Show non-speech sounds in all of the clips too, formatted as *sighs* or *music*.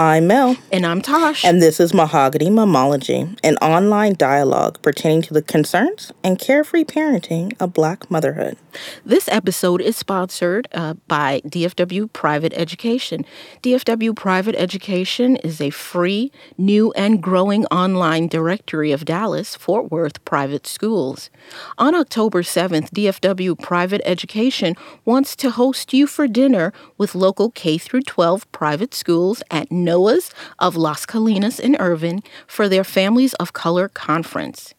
I'm Mel. And I'm Tosh. And this is Mahogany Momology, an online dialogue pertaining to the concerns and carefree parenting of Black motherhood. This episode is sponsored uh, by DFW Private Education. DFW Private Education is a free, new, and growing online directory of Dallas Fort Worth private schools. On October 7th, DFW Private Education wants to host you for dinner with local K 12 private schools at Noah's of Las Colinas in Irving for their Families of Color Conference.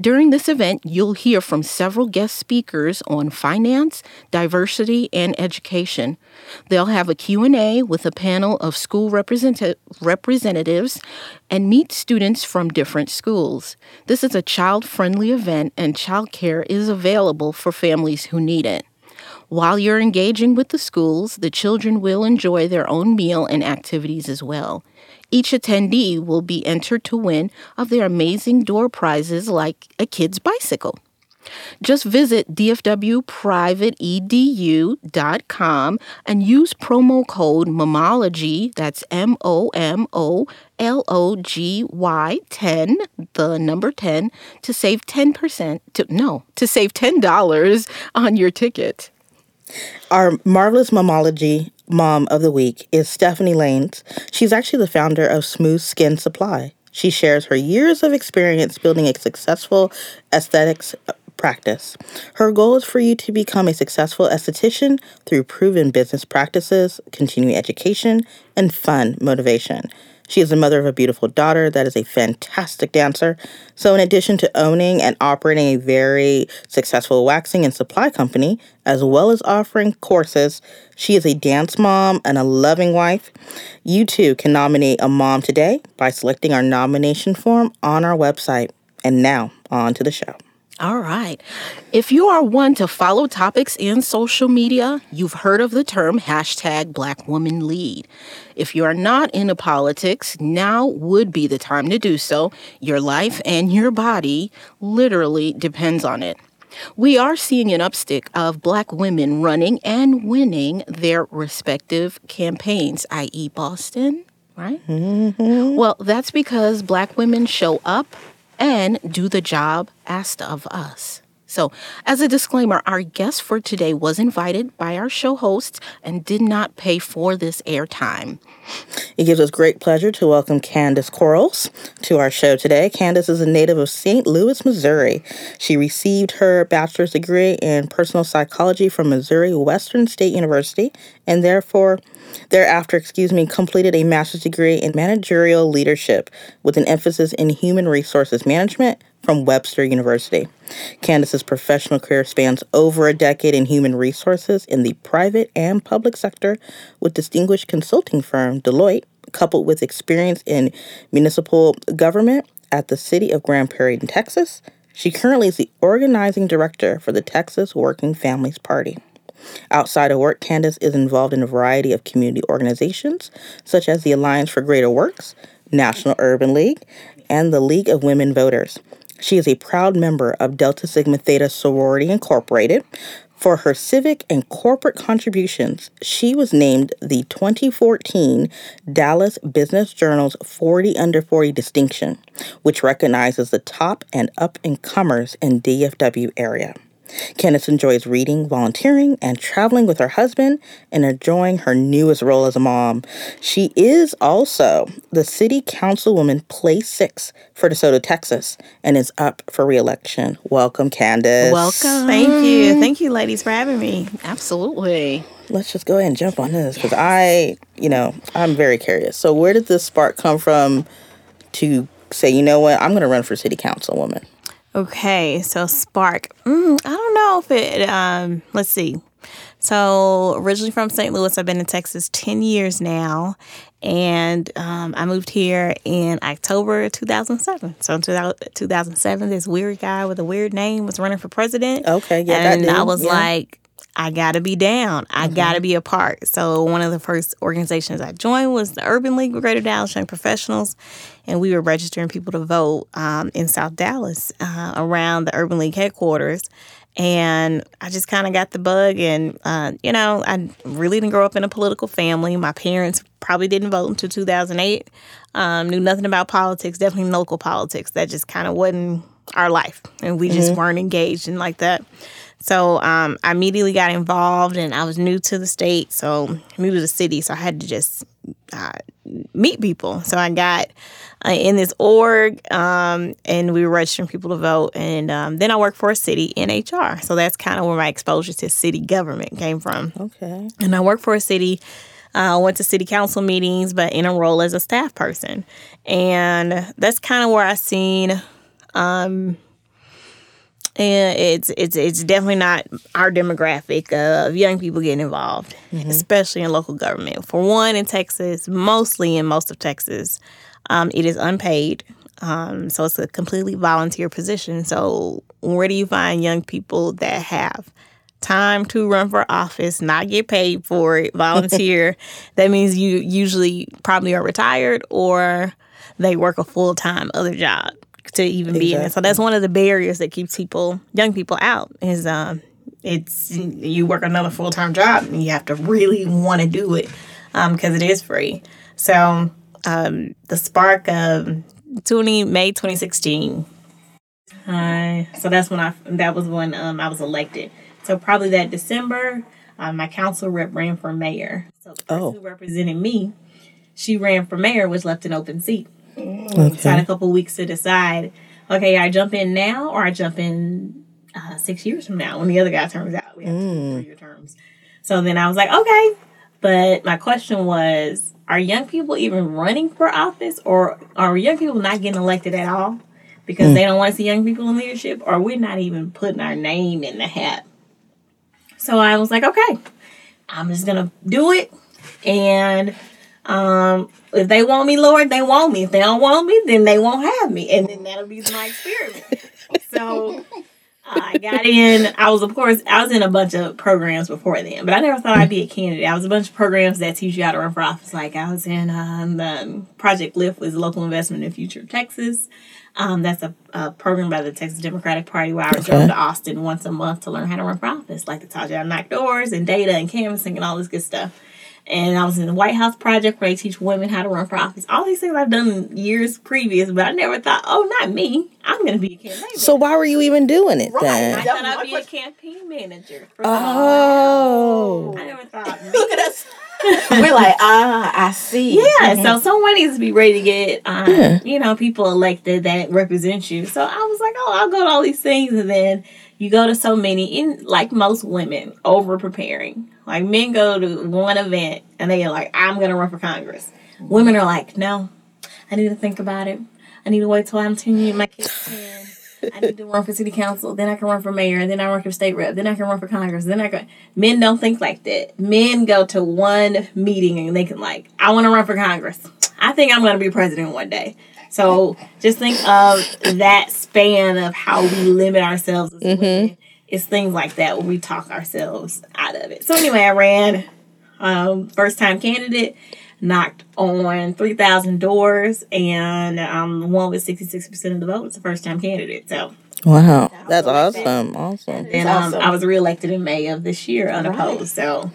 During this event, you'll hear from several guest speakers on finance, diversity, and education. They'll have a Q&A with a panel of school represent- representatives and meet students from different schools. This is a child-friendly event and childcare is available for families who need it. While you're engaging with the schools, the children will enjoy their own meal and activities as well. Each attendee will be entered to win of their amazing door prizes like a kid's bicycle. Just visit dfwprivateedu.com and use promo code MOMOLOGY, that's M O M O L O G Y 10, the number 10, to save 10%, to, no, to save $10 on your ticket. Our marvelous momology mom of the week is Stephanie Lanes. She's actually the founder of Smooth Skin Supply. She shares her years of experience building a successful aesthetics uh, practice. Her goal is for you to become a successful esthetician through proven business practices, continuing education, and fun motivation. She is the mother of a beautiful daughter that is a fantastic dancer. So, in addition to owning and operating a very successful waxing and supply company, as well as offering courses, she is a dance mom and a loving wife. You too can nominate a mom today by selecting our nomination form on our website. And now, on to the show. All right. If you are one to follow topics in social media, you've heard of the term hashtag Black Woman Lead. If you are not into politics, now would be the time to do so. Your life and your body literally depends on it. We are seeing an upstick of black women running and winning their respective campaigns, i.e., Boston, right? Mm-hmm. Well, that's because black women show up and do the job asked of us. So, as a disclaimer, our guest for today was invited by our show hosts and did not pay for this airtime. It gives us great pleasure to welcome Candace Quarles to our show today. Candace is a native of St. Louis, Missouri. She received her bachelor's degree in personal psychology from Missouri Western State University and therefore thereafter, excuse me, completed a master's degree in managerial leadership with an emphasis in human resources management from Webster University. Candace's professional career spans over a decade in human resources in the private and public sector with distinguished consulting firm Deloitte, coupled with experience in municipal government at the city of Grand Prairie in Texas. She currently is the organizing director for the Texas Working Families Party. Outside of work, Candace is involved in a variety of community organizations, such as the Alliance for Greater Works, National Urban League, and the League of Women Voters. She is a proud member of Delta Sigma Theta Sorority Incorporated. For her civic and corporate contributions, she was named the 2014 Dallas Business Journal's 40 Under 40 distinction, which recognizes the top and up and comers in DFW area. Candace enjoys reading, volunteering, and traveling with her husband and enjoying her newest role as a mom. She is also the city councilwoman place six for DeSoto, Texas, and is up for reelection. Welcome, Candace. Welcome. Thank you. Thank you, ladies, for having me. Absolutely. Let's just go ahead and jump on this because yes. I, you know, I'm very curious. So, where did this spark come from to say, you know what, I'm going to run for city councilwoman? Okay, so Spark. Mm, I don't know if it. Um, let's see. So originally from St. Louis, I've been in Texas ten years now, and um, I moved here in October 2007. So in 2007, this weird guy with a weird name was running for president. Okay, yeah, and I was yeah. like, I gotta be down. I mm-hmm. gotta be a part. So one of the first organizations I joined was the Urban League of Greater Dallas Young Professionals, and we were registering people to vote um, in South Dallas uh, around the Urban League headquarters. and I just kind of got the bug. And uh, you know, I really didn't grow up in a political family. My parents probably didn't vote until 2008. Um, knew nothing about politics, definitely local politics. That just kind of wasn't our life, and we just weren't engaged in like that. So um, I immediately got involved, and I was new to the state, so new to the city, so I had to just uh, meet people. So I got uh, in this org, um, and we were registering people to vote, and um, then I worked for a city in HR. So that's kind of where my exposure to city government came from. Okay. And I worked for a city. I uh, went to city council meetings, but in a role as a staff person, and that's kind of where I seen um, and it's it's it's definitely not our demographic of young people getting involved, especially in local government. For one, in Texas, mostly in most of Texas, um, it is unpaid, um, so it's a completely volunteer position. So where do you find young people that have time to run for office, not get paid for it, *laughs* volunteer? that means you usually probably are retired or they work a full time other job to even be in it. So that's one of the barriers that keeps people, young people, out. Is um, it's you work another full time job and you have to really want to do it Um because it is free. So um, the spark of 20 May 2016. Uh, so that's when I that was when um, I was elected. So probably that December, uh, my council rep ran for mayor. So the person Oh. who represented me, she ran for mayor, which left an open seat. So I had a couple weeks to decide. Okay, I jump in now or I jump in uh, six years from now when the other guy turns out. We have year terms. So then I was like, okay. But my question was, are young people even running for office or are young people not getting elected at all because they don't want to see young people in leadership or we're not even putting our name in the hat? So I was like, okay, I'm just going to do it. And um, if they want me, Lord, they want me. If they don't want me, then they won't have me. And then that'll be my experience. so I got in. I was, of course, I was in a bunch of programs before then, but I never thought I'd be a candidate. I was a bunch of programs that teach you how to run for office. Like I was in um, the Project Lift, was local investment in future of Texas. Um, that's a, a program by the Texas Democratic Party where I would go to Austin once a month to learn how to run for office. Like they taught you how to knock doors and data and canvassing and all this good stuff. And I was in the White House Project where they teach women how to run for office. All these things I've done years previous, but I never thought, oh, not me. I'm going to be a campaign manager. So why were you even doing it I then? I thought I'd be a campaign manager. For Oh. I never thought. *laughs* Look at us. *laughs* We're like, ah, I see. Yeah, so someone needs to be ready to get, um, you know, people elected that represent you. So I was like, oh, I'll go to all these things, and then you go to so many. In like most women, over preparing. Like men go to one event and they are like, I'm gonna run for Congress. Mm-hmm. Women are like, no, I need to think about it. I need to wait till I'm ten. years My kids ten. I need to run for city council. Then I can run for mayor. And then I run for state rep. Then I can run for Congress. Then I can. Men don't think like that. Men go to one meeting and they can like, I want to run for Congress. I think I'm going to be president one day. So just think of that span of how we limit ourselves as women. It's things like that when we talk ourselves out of it. So anyway, I ran um, first time candidate, knocked on 3,000 doors, and um, won with 66% of the vote. It's the first time candidate. So Wow. That's awesome. Awesome. and um, awesome. I was reelected in May of this year unopposed. So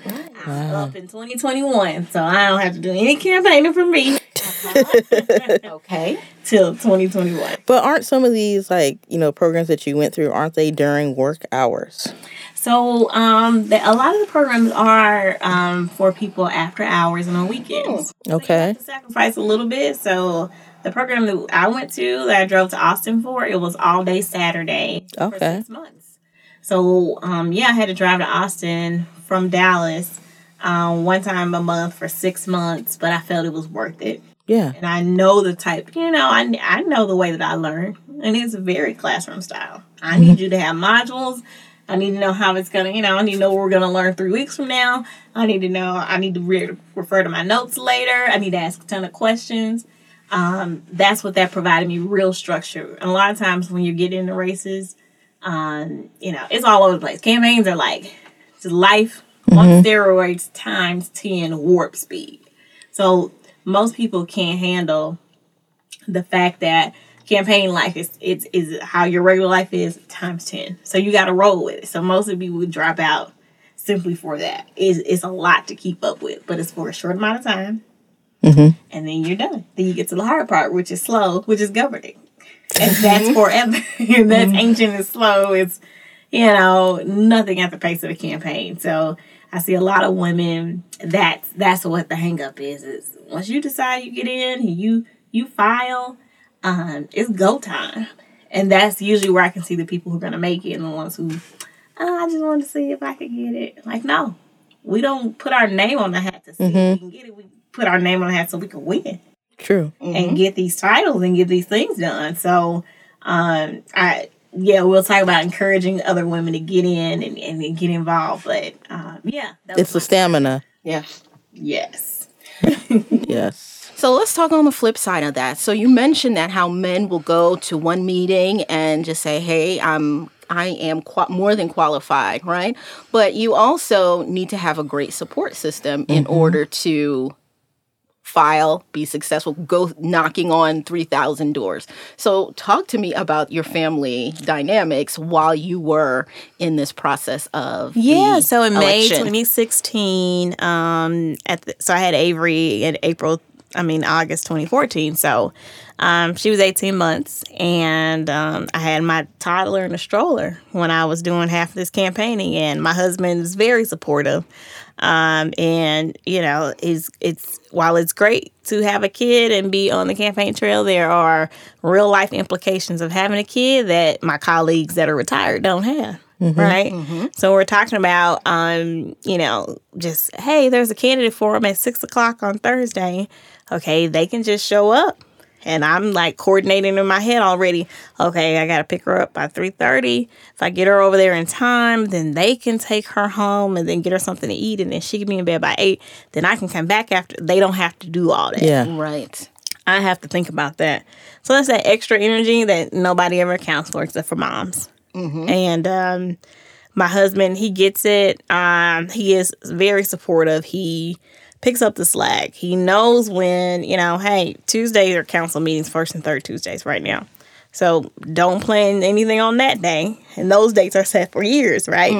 I'm up in 2021. So I don't have to do any campaigning for me *laughs* Okay. till 2021. But aren't some of these like, you know, programs that you went through, aren't they during work hours? So um, the, a lot of the programs are um, for people after hours and on weekends. Okay. to sacrifice a little bit. So the program that I went to that I drove to Austin for, it was all day Saturday for six months. So um, yeah, I had to drive to Austin from Dallas um, one time a month for six months, but I felt it was worth it. Yeah. And I know the type, you know, I, I know the way that I learn, and it's very classroom style. I need you to have modules. I need to know how it's gonna, you know, I need to know what we're gonna learn three weeks from now. I need to know, I need to re- refer to my notes later. I need to ask a ton of questions. Um, that's what that provided me real structure. And a lot of times when you get into races, um, you know, it's all over the place. Campaigns are like just life on steroids times 10 warp speed. So most people can't handle the fact that campaign life is it's is how your regular life is times ten. So you got to roll with it. So most of you would drop out simply for that. It's, it's a lot to keep up with, but it's for a short amount of time. Mm-hmm. And then you're done. Then you get to the hard part, which is slow, which is governing. And that's forever. and *laughs* that's ancient and slow. It's, you know, nothing at the pace of a campaign. So I see a lot of women that's that's what the hang up is. Is once you decide you get in, you you file, um, it's go time. And that's usually where I can see the people who are gonna make it and the ones who oh, I just wanted to see if I could get it. Like, no. We don't put our name on the hat to see if we can get it. We put our name on the hat so we can win True. and get these titles and get these things done. So, um, I yeah, we'll talk about encouraging other women to get in and, and get involved. But um, yeah, It's the stamina. Yeah. yes. *laughs* Yes. So let's talk on the flip side of that. So you mentioned that how men will go to one meeting and just say, "Hey, I'm I am qua- more than qualified," right? But you also need to have a great support system in mm-hmm. order to file, be successful, go knocking on 3,000 doors. So talk to me about your family dynamics while you were in this process of Yeah, so in May 2016, um, at the, so I had Avery in April, I mean August 2014. So um, she was 18 months, and um, I had my toddler in a stroller when I was doing half of this campaigning, and my husband is very supportive. Um, and you know, is it's while it's great to have a kid and be on the campaign trail, there are real life implications of having a kid that my colleagues that are retired don't have. Right. So we're talking about, um, you know, just hey, there's a candidate for them at six o'clock on Thursday. Okay, they can just show up, and I'm like coordinating in my head already. Okay, I gotta pick her up by three thirty. If I get her over there in time, then they can take her home and then get her something to eat, and then she can be in bed by eight. Then I can come back after. They don't have to do all that. Yeah. right. I have to think about that. So that's that extra energy that nobody ever accounts for except for moms. And um, my husband, he gets it. Um, he is very supportive. He picks up the slack. He knows when, you know, hey, Tuesdays are council meetings, first and third Tuesdays right now. So don't plan anything on that day. And those dates are set for years, right?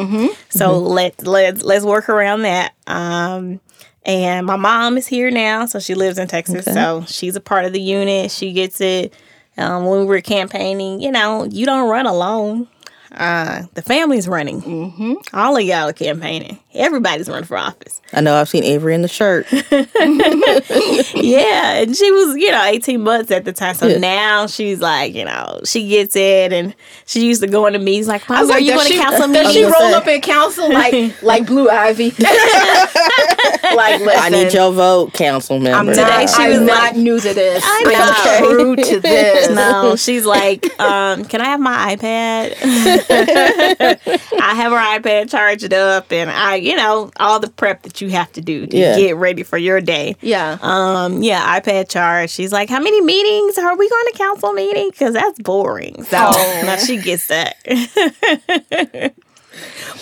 So let let let's work around that. Um, and my mom is here now, so she lives in Texas. So she's a part of the unit. She gets it. Um, when we were campaigning, you know, you don't run alone. Uh, the family's running. Mm-hmm. All of y'all are campaigning. Everybody's running for office. I know I've seen Avery in the shirt. *laughs* *laughs* yeah, and she was, you know, 18 months at the time. So now she's like, you know, she gets it, and she used to go into meetings like, "Mom, are like, you going to council does she roll say. up in council like *laughs* like Blue Ivy? like, listen, I need your vote, council member. I'm Today not, she I'm was not like- new to this. I I'm true to this. No, she's like, um, can I have my iPad? *laughs* I have her iPad charged up, and I, you know, all the prep that you have to do to Yeah. get ready for your day. Yeah. Um, yeah, iPad charged. She's like, how many meetings are we going to council meeting? Because that's boring. So Oh. now she gets that. *laughs*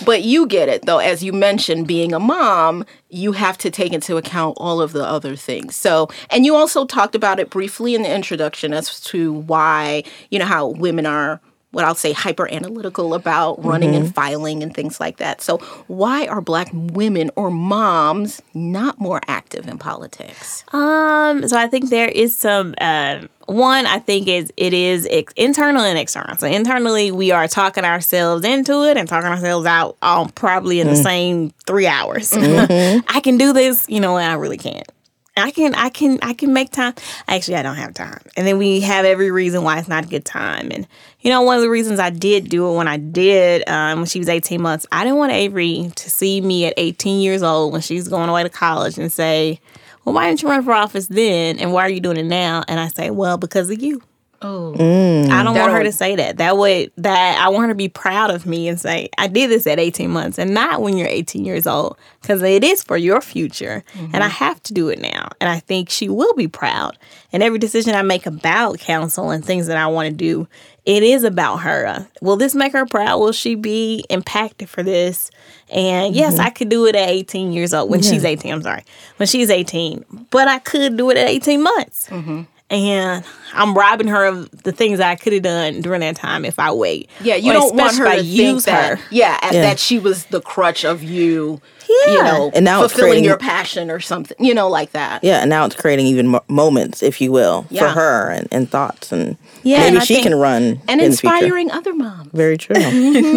But you get it though, as you mentioned, being a mom, you have to take into account all of the other things. So, and you also talked about it briefly in the introduction as to why, you know, how women are what I'll say hyper analytical about running and filing and things like that. So, why are black women or moms not more active in politics? Um, so I think there is some uh, one. I think is it is ex- internal and external. So internally, we are talking ourselves into it and talking ourselves out all probably in the same three hours. *laughs* I can do this, you know, and I really can't. I can, I can, I can make time. Actually, I don't have time. And then we have every reason why it's not a good time. And you know, one of the reasons I did do it when I did, um, when she was 18 months, I didn't want Avery to see me at 18 years old when she's going away to college and say, well, why didn't you run for office then? And why are you doing it now? And I say, well, because of you. Oh, I don't want her That'll- to say that. That would that I want her to be proud of me and say I did this at 18 months and not when you're 18 years old because it is for your future and I have to do it now. And I think she will be proud. And every decision I make about council and things that I want to do, it is about her. Will this make her proud? Will she be impacted for this? And yes, mm-hmm. I could do it at 18 years old when she's 18. I'm sorry, when she's 18, but I could do it at 18 months. Mm-hmm. And I'm robbing her of the things I could have done during that time if I wait. Yeah, you Or don't want her to I think use that. her. Yeah, Yeah. that she was the crutch of you. Yeah. You know, And now fulfilling creating- your passion or something. You know, like that. Yeah, and now it's creating even mo- moments, if you will, for her and, and thoughts, and Yeah, maybe and she think- can run And in the inspiring other moms. Very true. *laughs* *laughs*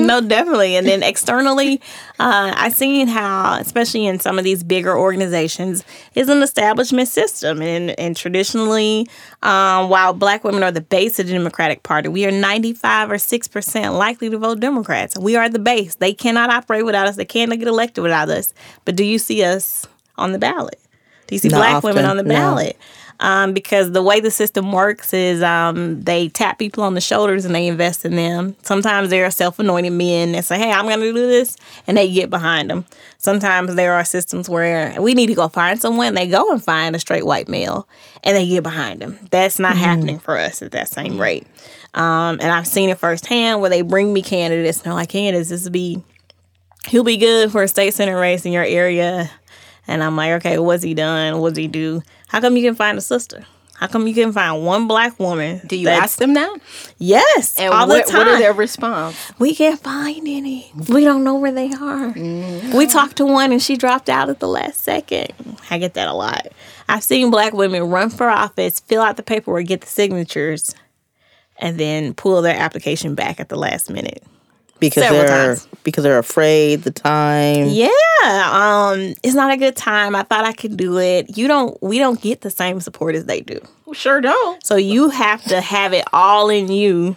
no, definitely. And then externally, uh, I've seen how, especially in some of these bigger organizations, is an establishment system. And, and traditionally, um, while black women are the base of the Democratic Party, we are 95 or 6% likely to vote Democrats. We are the base. They cannot operate without us, they cannot get elected without us. But do you see us on the ballot? Do you see Not black women on the no. Um, because the way the system works is um, they tap people on the shoulders and they invest in them. Sometimes there are self-anointed men that say, "Hey, I'm going to do this," and they get behind them. Sometimes there are systems where we need to go find someone. They go and find a straight white male, and they get behind them. That's not happening for us at that same rate. Um, and I've seen it firsthand where they bring me candidates and they're like, "Candidates, this will be he'll be good for a state senate race in your area." And I'm like, okay, what's he done? What's he do? How come you can find a sister? How come you can find one black woman? Do you ask them that? Yes, And all what, the time. what are their response? we can't find any. We don't know where they are. Mm-hmm. We talked to one and she dropped out at the last second. I get that a lot. I've seen black women run for office, fill out the paperwork, get the signatures, and then pull their application back at the last minute. Because Several they're times. because they're afraid the time. Yeah, um, it's not a good time. I thought I could do it. You don't. We don't get the same support as they do. Well, sure don't. So you have to have it all in you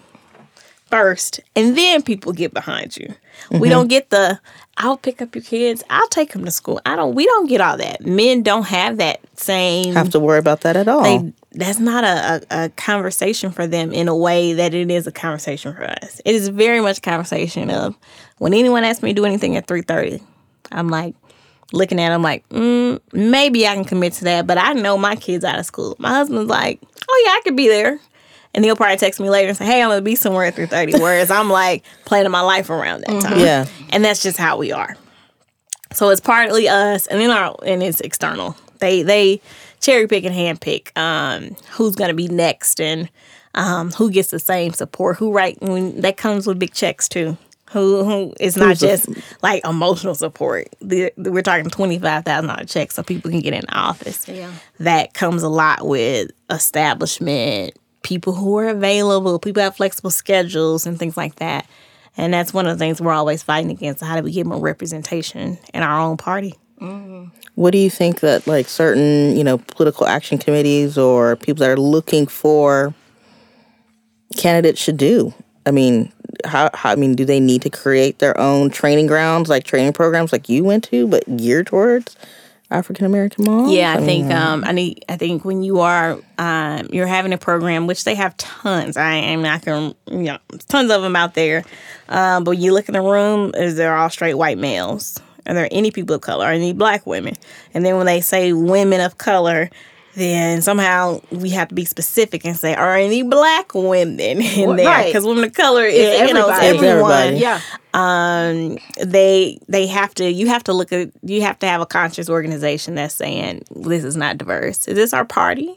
first, and then people get behind you. We don't get the I'll pick up your kids. I'll take them to school. I don't. We don't get all that. Men don't have that same. Have to worry about that at all. they, that's not a, a, a conversation for them in a way that it is a conversation for us. It is very much a conversation of when anyone asks me to do anything at three thirty, I'm like looking at them like mm, maybe I can commit to that, but I know my kids out of school. My husband's like, oh yeah, I could be there. And he'll probably text me later and say, "Hey, I'm gonna be somewhere at 3:30." *laughs* Whereas I'm like planning my life around that time. Yeah. and that's just how we are. So it's partly us, and then our and it's external. They they cherry pick and hand pick um, who's gonna be next and um, who gets the same support. Who right when that comes with big checks too. Who who is not Who's the- just like emotional support. The, we're talking twenty five thousand dollar checks so people can get in the office. Yeah. That comes a lot with establishment, people who are available, people have flexible schedules and things like that. And that's one of the things we're always fighting against. How do we get more representation in our own party? What do you think that like certain, you know, political action committees or people that are looking for candidates should do? I mean, how, how I mean, do they need to create their own training grounds, like training programs like you went to, but geared towards African American moms? Yeah, I mean, think um, I need. I think when you are um, you're having a program, which they have tons. I am not gonna, you know, tons of them out there. Um, but you look in the room, is they're all straight white males? Are there any people of color? Are any black women? And then when they say women of color, then somehow we have to be specific and say, are any black women in Well, there? right. Because women of color is you know everybody. Everyone everybody. Yeah. um they they have to you have to look at you have to have a conscious organization that's saying this is not diverse is this our party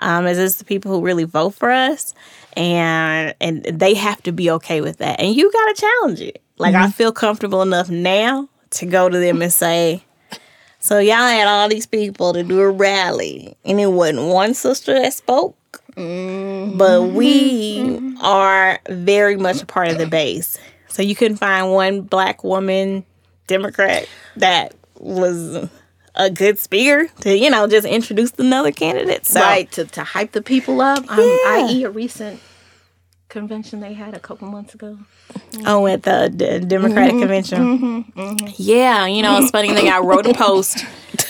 um is this the people who really vote for us and and they have to be okay with that and you got to challenge it like i feel comfortable enough now to go to them and say so y'all had all these people to do a rally and it wasn't one sister that spoke but we are very much a part of the base. So you couldn't find one black woman Democrat that was a good speaker to, you know, just introduce another candidate. So right to, to hype the people up. Um, Yeah. i.e., a recent convention they had a couple months ago. oh, at the D- Democratic mm-hmm. convention. Mm-hmm. Mm-hmm. Yeah, you know, it's funny thing. I wrote a post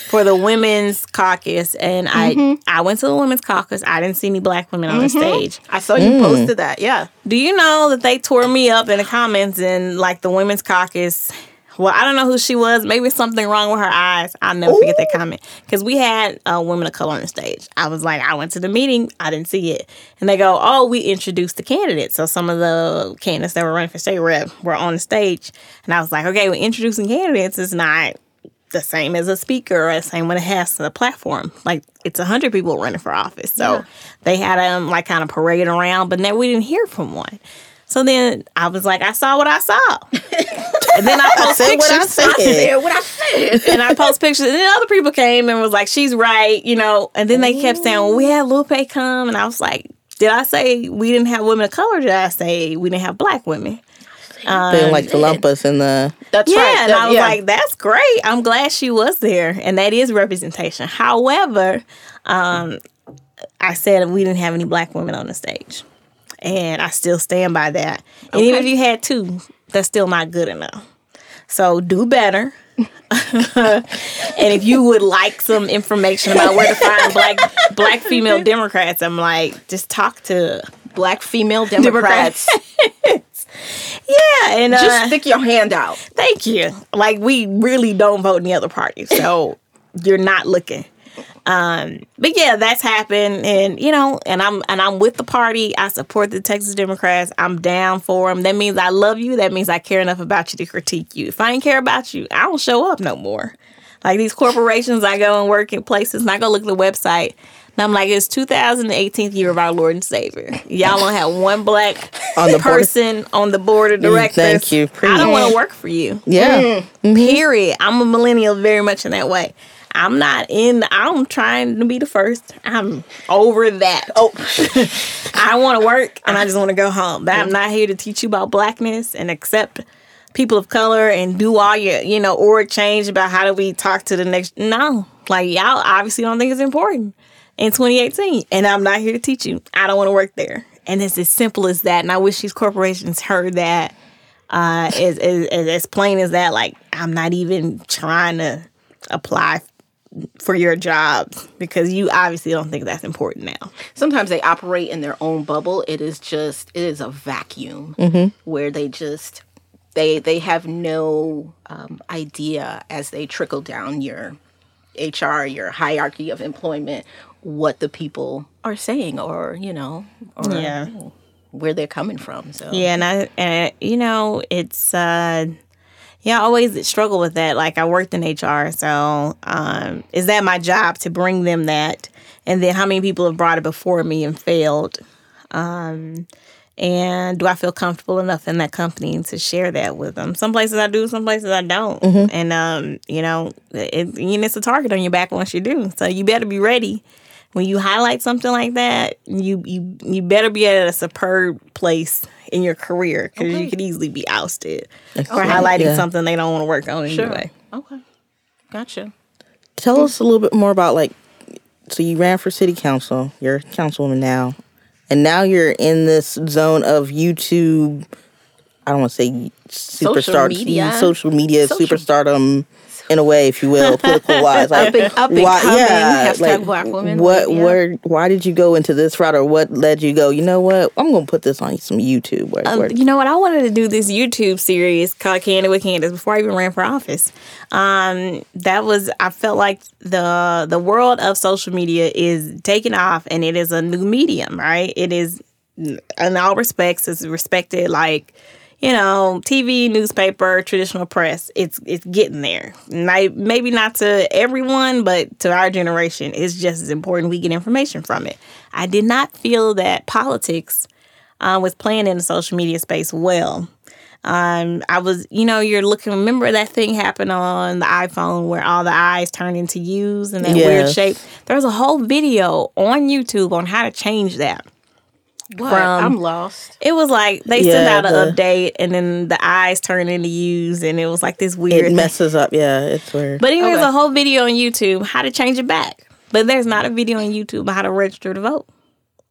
for the women's caucus, and I I went to the women's caucus. I didn't see any black women on the stage. I saw you mm. posted that. Yeah. Do you know that they tore me up in the comments in like the women's caucus? Well, I don't know who she was. Maybe something wrong with her eyes. I'll never forget that comment because we had uh, women of color on the stage. I was like, I went to the meeting, I didn't see it, and they go, "Oh, we introduced the candidates." So some of the candidates that were running for state rep were on the stage, and I was like, "Okay, we're introducing candidates. It's not." the same as a speaker or the same when it has the platform. Like it's a hundred people running for office. So they had them like kind of parade around, but then we didn't hear from one. So then I was like, I saw what I saw. and then I *laughs* post said what I pictures. *laughs* said. What I said. and I post pictures. And then other people came and was like, she's right, you know. And then they kept saying, well, we had Lupe come. And I was like, did I say we didn't have women of color? Did I say we didn't have black women? They didn't like the lump us in the. That's yeah, right. and That- I was yeah. like, "That's great. I'm glad she was there, and that is representation." However, um, I said we didn't have any black women on the stage, and I still stand by that. And even if you had two, that's still not good enough. So do better. *laughs* and if you would like some information about where to find black black female Democrats, I'm like, just talk to black female Democrats. *laughs* yeah, and uh, Just stick your hand out. Thank you. Like we really don't vote in the other party, so you're not looking. Um, but yeah, that's happened, and you know, and I'm and I'm with the party. I support the Texas Democrats. I'm down for them. That means I love you. That means I care enough about you to critique you. If I ain't care about you, I don't show up no more. Like these corporations, I go and work in places, and I go look at the website. And I'm like, it's 2018th year of our Lord and Savior. Y'all don't have one black On the board. person on the board of directors. thank you. I don't want to work for you. Yeah. Period. I'm a millennial very much in that way. I'm not in. I'm trying to be the first. I'm over that. Oh, *laughs* I want to work and I just want to go home. But I'm not here to teach you about blackness and accept people of color and do all your, you know, org change about how do we talk to the next. No, like y'all obviously don't think it's important in 2018, and I'm not here to teach you. I don't want to work there, and it's as simple as that. And I wish these corporations heard that uh, as, as as plain as that. Like I'm not even trying to apply for your jobs because you obviously don't think that's important now. Sometimes they operate in their own bubble. It is just it is a vacuum where they just they they have no um, idea as they trickle down your HR, your hierarchy of employment, what the people are saying or you know or Yeah. where they're coming from. So Yeah, and I and you know it's uh yeah, I always struggle with that. Like I worked in HR, so um is that my job to bring them that? And then how many people have brought it before me and failed? Um and do I feel comfortable enough in that company to share that with them? Some places I do, some places I don't. And um, you know, it, you know, it's a target on your back once you do. So you better be ready when you highlight something like that. You you you better be at a superb place in your career because you could easily be ousted for highlighting Yeah. something they don't want to work on sure. anyway. Okay. Gotcha. Tell us a little bit more about like. So you ran for city council. You're a councilwoman now, and now you're in this zone of YouTube. I don't want to say superstar, social media. social media Social- superstardom, in a way, if you will, political wise. *laughs* Like, Up up and coming, hashtag black woman, What? yeah. Where? Why did you go into this route, or what led you go? You know what? I'm gonna put this on some YouTube. Where, Um, where- you know what? I wanted to do this YouTube series called Candid with Candace before I even ran for office. Um, that was I felt like the the world of social media is taking off, and it is a new medium, right? It is in all respects is respected like you know TV, newspaper, traditional press. It's it's getting there. May- Maybe not to everyone, but to our generation, it's just as important we get information from it. I did not feel that politics uh, was playing in the social media space well. Um, I was, you know, you're looking. Remember that thing happened on the iPhone where all the eyes turned into U's and that weird Yes. shape. There's a whole video on YouTube on how to change that. What? From- I'm lost. It was like they sent Yeah, out an update and then the eyes turned into U's and it was like this weird. it thing. messes up. Yeah, it's weird. But anyway, there's a whole video on YouTube how to change it back. But there's not a video on YouTube how to register to vote.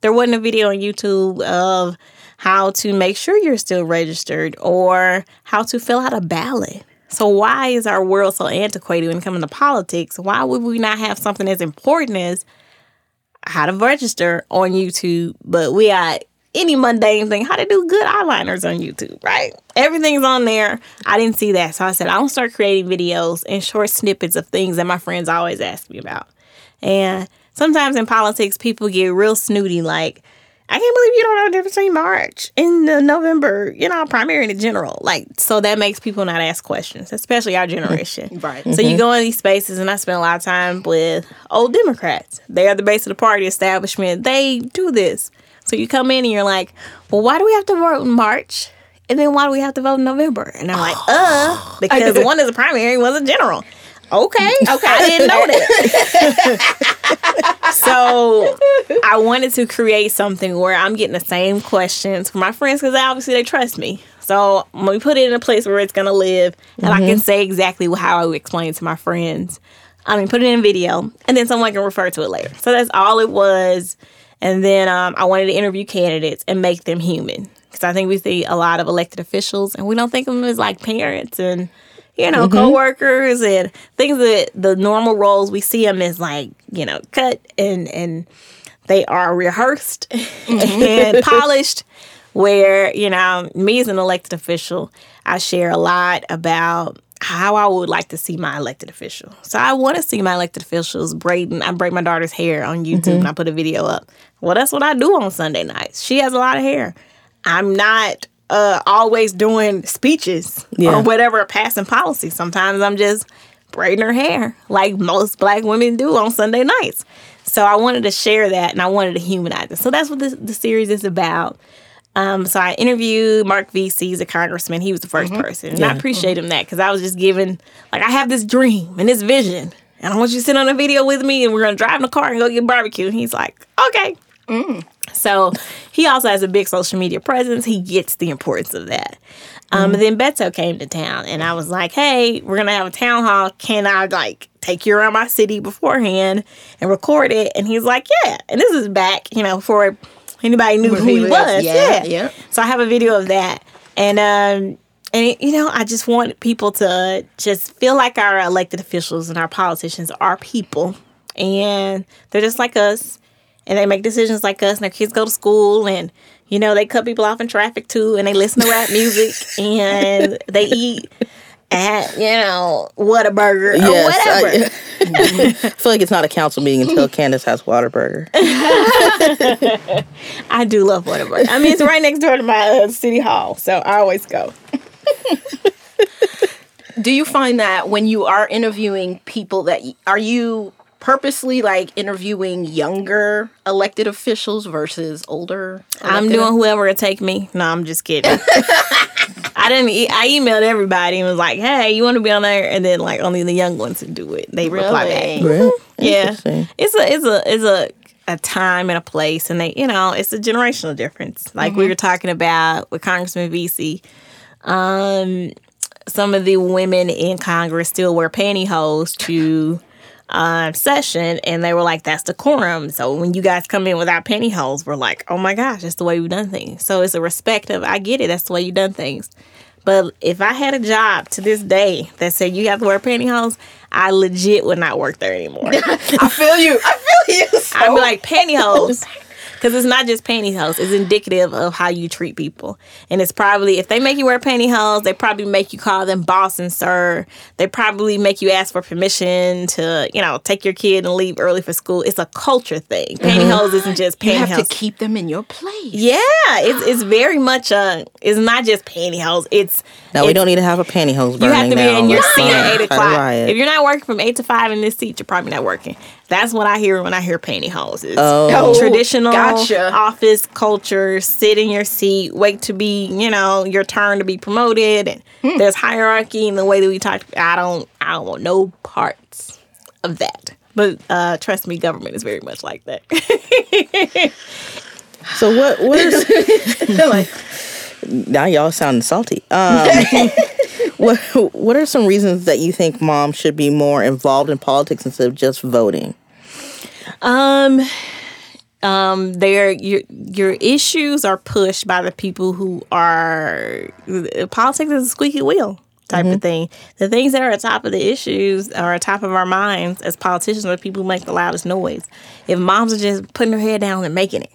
There wasn't a video on YouTube of how to make sure you're still registered or how to fill out a ballot. So why is our world so antiquated when it comes to politics? Why would we not have something as important as how to register on YouTube? But we got any mundane thing, how to do good eyeliners on YouTube, right? Everything's on there. I didn't see that. So I said, I want to start creating videos and short snippets of things that my friends always ask me about. And sometimes in politics, people get real snooty, like, I can't believe you don't know the difference between March and the November, you know, primary in general. Like, so that makes people not ask questions, especially our generation. *laughs* Right. So you go in these spaces, and I spend a lot of time with old Democrats. They are the base of the party establishment. They do this. So you come in and you're like, well, why do we have to vote in March? And then why do we have to vote in November? And I'm like, uh, *sighs* because one is a primary, one's a general. Okay, okay, I didn't know that. *laughs* so I wanted to create something where I'm getting the same questions from my friends because obviously they trust me. So we put it in a place where it's gonna live, and I can say exactly how I would explain it to my friends. I mean, put it in video, and then someone can refer to it later. So that's all it was. And then um, I wanted to interview candidates and make them human because I think we see a lot of elected officials, and we don't think of them as like parents and you know, coworkers and things that the normal roles we see them as like, you know, cut and and they are rehearsed *laughs* and polished. Where you know, me as an elected official, I share a lot about how I would like to see my elected official. So I want to see my elected officials braiding. I braid my daughter's hair on YouTube and I put a video up. Well, that's what I do on Sunday nights. She has a lot of hair. I'm not uh, always doing speeches Yeah. or whatever passing policy. Sometimes I'm just braiding her hair like most black women do on Sunday nights. So I wanted to share that and I wanted to humanize it. So that's what this, the series is about. Um, so I interviewed Marc Veasey, he's a congressman. He was the 1st person. And I appreciate him that because I was just given, like, I have this dream and this vision. And I want you to sit on a video with me and we're going to drive in the car and go get barbecue. And he's like, okay. So he also has a big social media presence. He gets the importance of that. Um, and then Beto came to town, and I was like, "Hey, we're gonna have a town hall. Can I like take you around my city beforehand and record it?" And he's like, "Yeah." And this is back, you know, before anybody knew who he was. Yeah, Yeah, yeah. So I have a video of that, and um, and it, you know, I just want people to just feel like our elected officials and our politicians are people, and they're just like us and they make decisions like us and their kids go to school and you know they cut people off in traffic too and they listen to rap music *laughs* and they eat at you know Whataburger or Yes, whatever. I, *laughs* I feel like it's not a council meeting until Candace has Whataburger. *laughs* I do love Whataburger. I mean it's right next door to my uh, city hall, so I always go. Do you find that when you are interviewing people that y- are you purposely like interviewing younger elected officials versus older? I'm doing whoever it take me. No, I'm just kidding. *laughs* I didn't. E- I emailed everybody and was like, "Hey, you want to be on there?" And then like only the young ones would do it. They reply back. Really? Really? Yeah, it's a it's a it's a a time and a place, and they you know it's a generational difference. Like we were talking about with Congressman Veasey, um, some of the women in Congress still wear pantyhose to uh, session, and they were like, "That's the decorum." So when you guys come in without pantyhose, we're like, "Oh my gosh, that's the way we've done things." So it's a respect of I get it. That's the way you've done things. But if I had a job to this day that said you have to wear pantyhose, I legit would not work there anymore. *laughs* I feel you. I feel you. So. *laughs* I'd be like pantyhose. *laughs* Because it's not just pantyhose, it's indicative of how you treat people. And it's probably, if they make you wear pantyhose, they probably make you call them boss and sir. They probably make you ask for permission to, you know, take your kid and leave early for school. It's a culture thing. Mm-hmm. Pantyhose isn't just pantyhose. you pantyhose. have to keep them in your place. yeah, it's, it's very much a, it's not just pantyhose. It's, Now we it's- don't need to have a pantyhose burning you have to be now. in your seat at eight o'clock. If you're not working from eight to five in this seat, you're probably not working. That's what I hear when I hear pantyhoses. Oh. traditional gotcha. office culture. Sit in your seat, wait to be, you know, your turn to be promoted, and Hmm. there's hierarchy in the way that we talk. I don't, I don't want no parts of that. But uh, trust me, government is very much like that. *laughs* So what? What is? *laughs* *laughs* like, now y'all sounding salty. Um, *laughs* what What are some reasons that you think moms should be more involved in politics instead of just voting? Um, um, their your your issues are pushed by the people who are politics is a squeaky wheel type of thing. The things that are at top of the issues are at top of our minds as politicians are the people who make the loudest noise. If moms are just putting their head down and making it,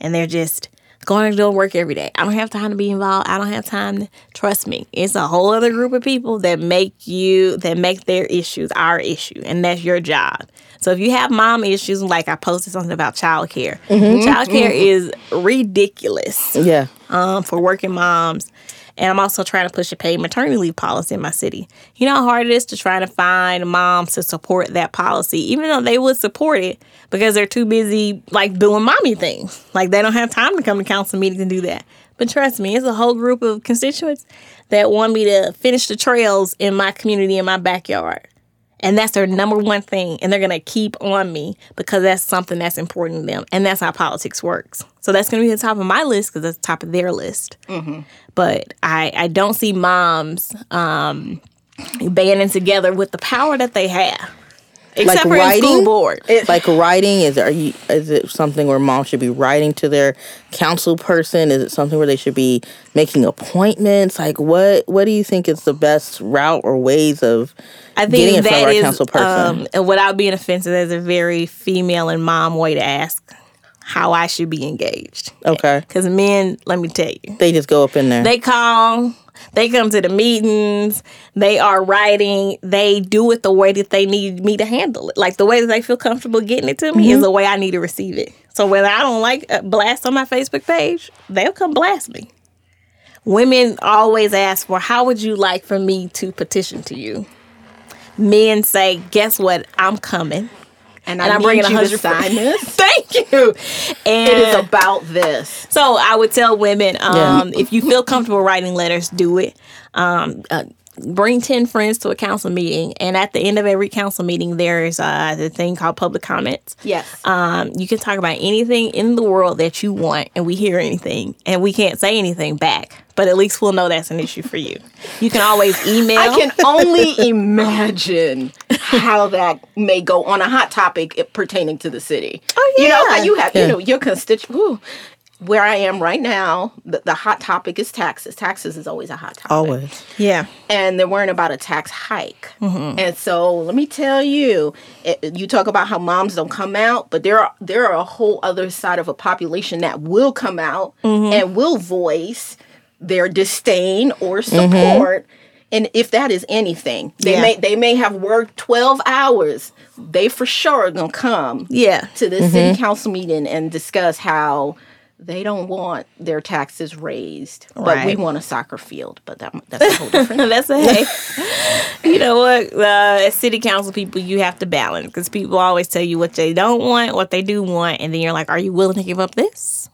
and they're just going to do work every day. I don't have time to be involved. I don't have time to trust me. It's a whole other group of people that make you that make their issues our issue, and that's your job. So if you have mom issues, like I posted something about childcare, mm-hmm. childcare mm-hmm. is ridiculous. Yeah. Um, for working moms. And I'm also trying to push a paid maternity leave policy in my city. You know how hard it is to try to find moms to support that policy, even though they would support it because they're too busy like doing mommy things. Like they don't have time to come to council meetings and do that. But trust me, it's a whole group of constituents that want me to finish the trails in my community in my backyard. And that's their number one thing. And they're going to keep on me because that's something that's important to them. And that's how politics works. So that's going to be the top of my list because that's the top of their list. Mm-hmm. But I, I don't see moms um, banding together with the power that they have. Except like for writing, school board. It, like *laughs* writing is are you is it something where mom should be writing to their council person? Is it something where they should be making appointments? Like what what do you think is the best route or ways of I think getting in front of our council person? Um, without being offensive, that's a very female and mom way to ask how I should be engaged. Okay. Because men, let me tell you, they just go up in there. They call they come to the meetings, they are writing, they do it the way that they need me to handle it. Like the way that they feel comfortable getting it to me mm-hmm. is the way I need to receive it. So whether I don't like a blast on my Facebook page, they'll come blast me. Women always ask for how would you like for me to petition to you? Men say, guess what? I'm coming and, and I'm bringing a hundred sign this. *laughs* Thank *laughs* you. And it is about this. So I would tell women, um, yeah. if you feel comfortable writing letters, do it. Um, uh, bring 10 friends to a council meeting and at the end of every council meeting there's uh, the thing called public comments. Yes. Um, you can talk about anything in the world that you want and we hear anything and we can't say anything back but at least we'll know that's an issue for you. You can always email. I can only imagine how that may go on a hot topic pertaining to the city. Oh yeah you know you have yeah. you know your constituent where I am right now, the, the, hot topic is taxes. Taxes is always a hot topic. Always. Yeah. And they're worrying about a tax hike. Mm-hmm. And so let me tell you, it, you talk about how moms don't come out, but there are there are a whole other side of a population that will come out mm-hmm. and will voice their disdain or mm-hmm. support. Mm-hmm. And if that is anything, they yeah. may they may have worked twelve hours. They for sure are gonna come yeah. to the city mm-hmm. council meeting and discuss how they don't want their taxes raised, but right. we want a soccer field. But that, that's a whole different. *laughs* that's a hey. you know what? Uh, as city council people, you have to balance because people always tell you what they don't want, what they do want, and then you're like, "Are you willing to give up this?"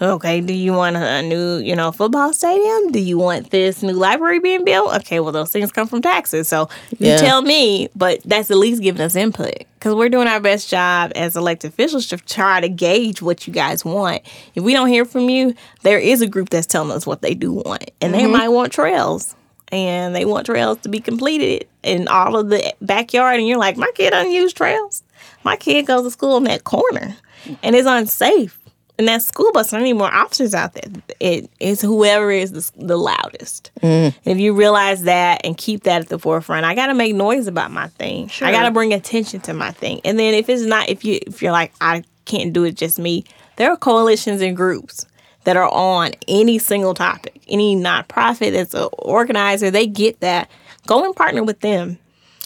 Okay, do you want a new, you know, football stadium? Do you want this new library being built? Okay, well, those things come from taxes. So you yeah. tell me, but that's at least giving us input because we're doing our best job as elected officials to try to gauge what you guys want. If we don't hear from you, there is a group that's telling us what they do want, and mm-hmm. they might want trails. And they want trails to be completed in all of the backyard. And you're like, my kid doesn't use trails. My kid goes to school in that corner and it's unsafe and that school bus, don't need more officers out there. It is whoever is the, the loudest. Mm. if you realize that and keep that at the forefront, I got to make noise about my thing. Sure. I got to bring attention to my thing. And then if it's not, if you if you're like I can't do it just me, there are coalitions and groups that are on any single topic. Any nonprofit that's an organizer, they get that. Go and partner with them,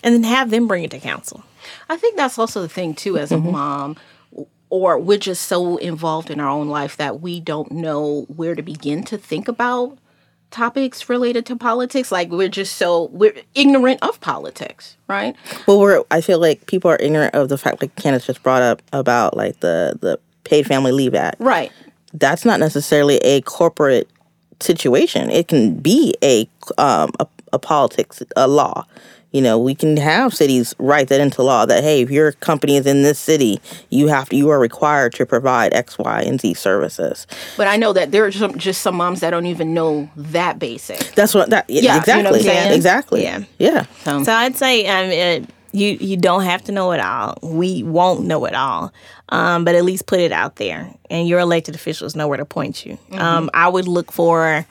and then have them bring it to council. I think that's also the thing too. As mm-hmm. a mom or we're just so involved in our own life that we don't know where to begin to think about topics related to politics. Like we're just so we're ignorant of politics right? Well we're i feel like people are ignorant of the fact that Candice just brought up about like the the paid family leave act. Right. That's not necessarily a corporate situation. It can be a um a, a politics a law you know we can have cities write that into law that hey if your company is in this city you have to you are required to provide x y and z services. But i know that there are some, just some moms that don't even know that basic. That's what that yeah exactly you know exactly. Yeah. Yeah. So, so i'd say um, it, you you don't have to know it all. We won't know it all. Um, but at least put it out there and your elected officials know where to point you. Mm-hmm. um, i would look for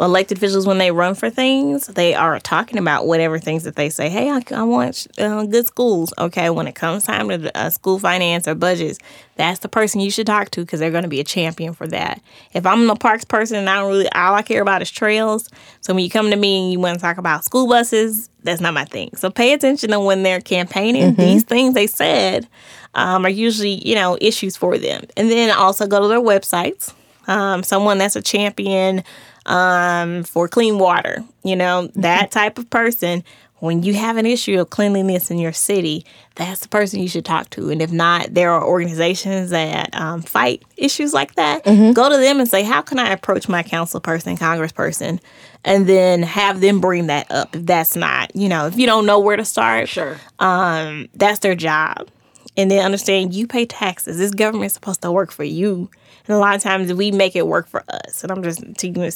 elected officials when they run for things, they are talking about whatever things that they say. Hey, I, I want uh, good schools. Okay, when it comes time to uh, school finance or budgets, that's the person you should talk to because they're going to be a champion for that. If I'm a parks person and I don't really, all I care about is trails. So when you come to me and you want to talk about school buses, that's not my thing. So pay attention to when they're campaigning. These things they said um, are usually, you know, issues for them. And then also go to their websites. Um, someone that's a champion um, for clean water, you know, that type of person. When you have an issue of cleanliness in your city, that's the person you should talk to. And if not, there are organizations that um, fight issues like that. Go to them and say, How can I approach my council person, congressperson? And then have them bring that up if that's not, you know, if you don't know where to start. Sure. Um, that's their job. And then understand you pay taxes. This government's supposed to work for you. And a lot of times we make it work for us. And I'm just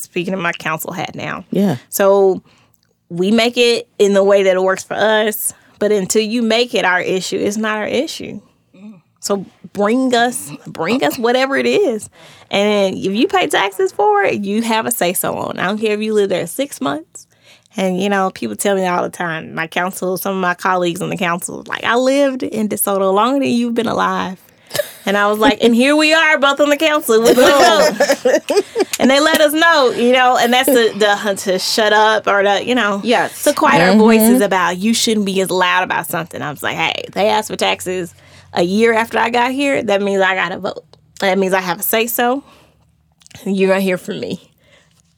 speaking of my council hat now. Yeah. So we make it in the way that it works for us. But until you make it our issue, it's not our issue. So bring us, bring us whatever it is, and if you pay taxes for it, you have a say so on. I don't care if you live there six months. And you know, people tell me all the time. My council, some of my colleagues on the council, like I lived in DeSoto longer than you've been alive. And I was like, and here we are, both on the council with *laughs* the And they let us know, you know, and that's the, the to shut up or to, you know, Yes. to quiet our mm-hmm. voices about you shouldn't be as loud about something. I was like, hey, they asked for taxes a year after I got here. That means I got to vote. That means I have a say so. You're gonna hear from me.